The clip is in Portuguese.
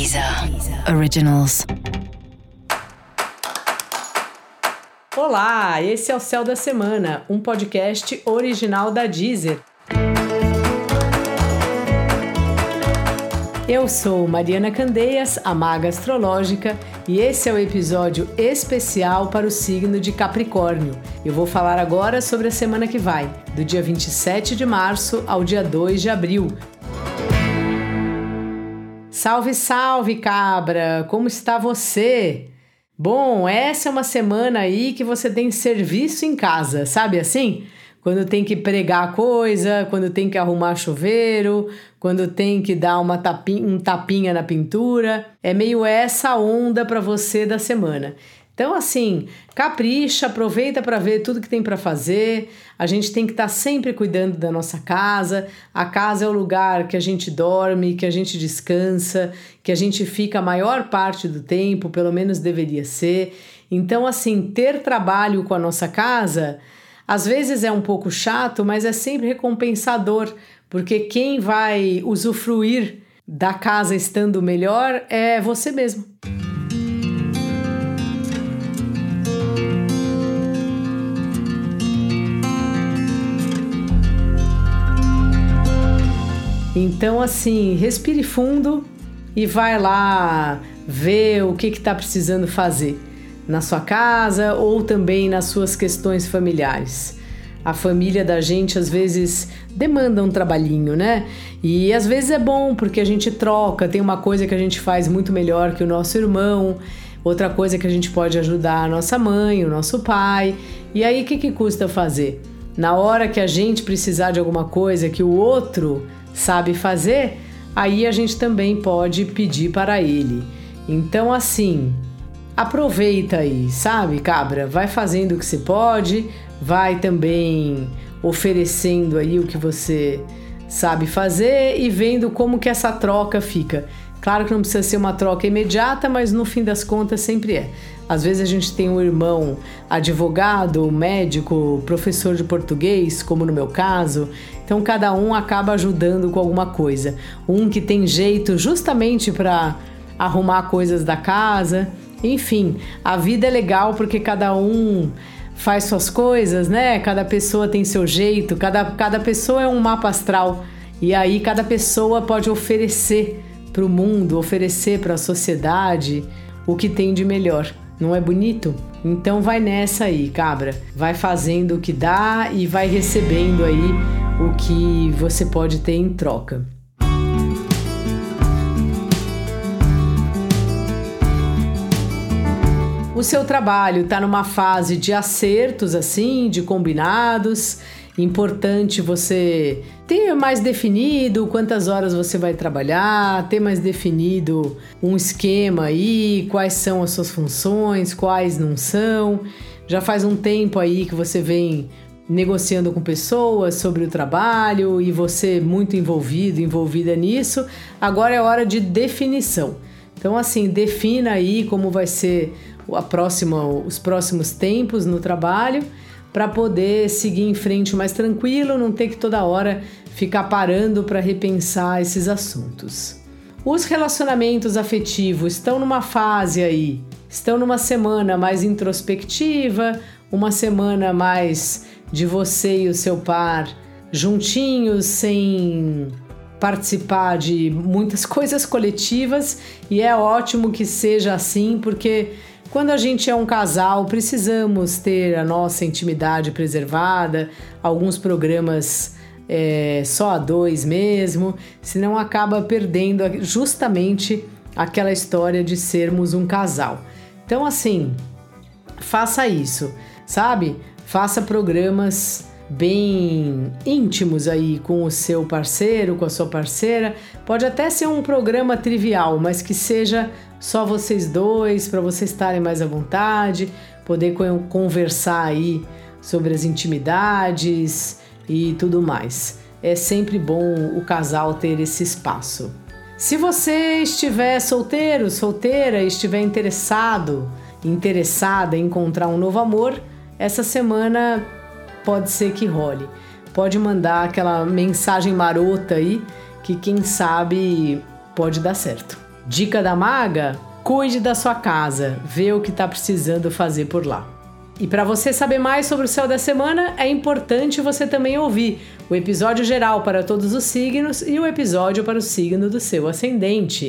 Deezer Originals. Olá, esse é o Céu da Semana, um podcast original da Deezer. Eu sou Mariana Candeias, a maga astrológica, e esse é o episódio especial para o signo de Capricórnio. Eu vou falar agora sobre a semana que vai, do dia 27 de março ao dia 2 de abril. Salve, salve, cabra! Como está você? Bom, essa é uma semana aí que você tem serviço em casa, sabe assim? quando tem que pregar coisa, quando tem que arrumar chuveiro, quando tem que dar uma tapinha, um tapinha na pintura. É meio essa onda para você da semana. Então, assim, capricha, aproveita para ver tudo que tem para fazer. A gente tem que estar tá sempre cuidando da nossa casa. A casa é o lugar que a gente dorme, que a gente descansa, que a gente fica a maior parte do tempo, pelo menos deveria ser. Então, assim, ter trabalho com a nossa casa às vezes é um pouco chato, mas é sempre recompensador, porque quem vai usufruir da casa estando melhor é você mesmo. Então, assim, respire fundo e vai lá ver o que está precisando fazer na sua casa ou também nas suas questões familiares. A família da gente às vezes demanda um trabalhinho, né? E às vezes é bom porque a gente troca, tem uma coisa que a gente faz muito melhor que o nosso irmão, outra coisa que a gente pode ajudar a nossa mãe, o nosso pai. E aí o que, que custa fazer? Na hora que a gente precisar de alguma coisa que o outro sabe fazer, aí a gente também pode pedir para ele. Então, assim, aproveita aí, sabe, cabra? Vai fazendo o que você pode, vai também oferecendo aí o que você sabe fazer e vendo como que essa troca fica. Claro que não precisa ser uma troca imediata, mas no fim das contas sempre é. Às vezes a gente tem um irmão advogado, médico, professor de português, como no meu caso. Então cada um acaba ajudando com alguma coisa. Um que tem jeito justamente para arrumar coisas da casa, enfim, a vida é legal porque cada um faz suas coisas, né? Cada pessoa tem seu jeito, cada, cada pessoa é um mapa astral. E aí cada pessoa pode oferecer para o mundo, oferecer para a sociedade o que tem de melhor. Não é bonito? Então vai nessa aí, cabra. Vai fazendo o que dá e vai recebendo aí o que você pode ter em troca. o seu trabalho está numa fase de acertos, assim, de combinados. Importante você ter mais definido quantas horas você vai trabalhar, ter mais definido um esquema aí, quais são as suas funções, quais não são. Já faz um tempo aí que você vem negociando com pessoas sobre o trabalho e você muito envolvido, envolvida nisso. Agora é hora de definição. Então, assim, defina aí como vai ser a próxima, os próximos tempos no trabalho para poder seguir em frente mais tranquilo, não ter que toda hora ficar parando para repensar esses assuntos. Os relacionamentos afetivos estão numa fase aí, estão numa semana mais introspectiva, uma semana mais de você e o seu par juntinhos, sem participar de muitas coisas coletivas, e é ótimo que seja assim, porque quando a gente é um casal, precisamos ter a nossa intimidade preservada, alguns programas é, só a dois mesmo, senão acaba perdendo justamente aquela história de sermos um casal. Então, assim, faça isso, sabe? Faça programas bem íntimos aí com o seu parceiro, com a sua parceira. Pode até ser um programa trivial, mas que seja só vocês dois, para vocês estarem mais à vontade, poder conversar aí sobre as intimidades e tudo mais. É sempre bom o casal ter esse espaço. Se você estiver solteiro, solteira, estiver interessado, interessada em encontrar um novo amor, essa semana pode ser que role. Pode mandar aquela mensagem marota aí que quem sabe pode dar certo. Dica da maga: cuide da sua casa, vê o que está precisando fazer por lá. E para você saber mais sobre o céu da semana, é importante você também ouvir o episódio geral para todos os signos e o episódio para o signo do seu ascendente.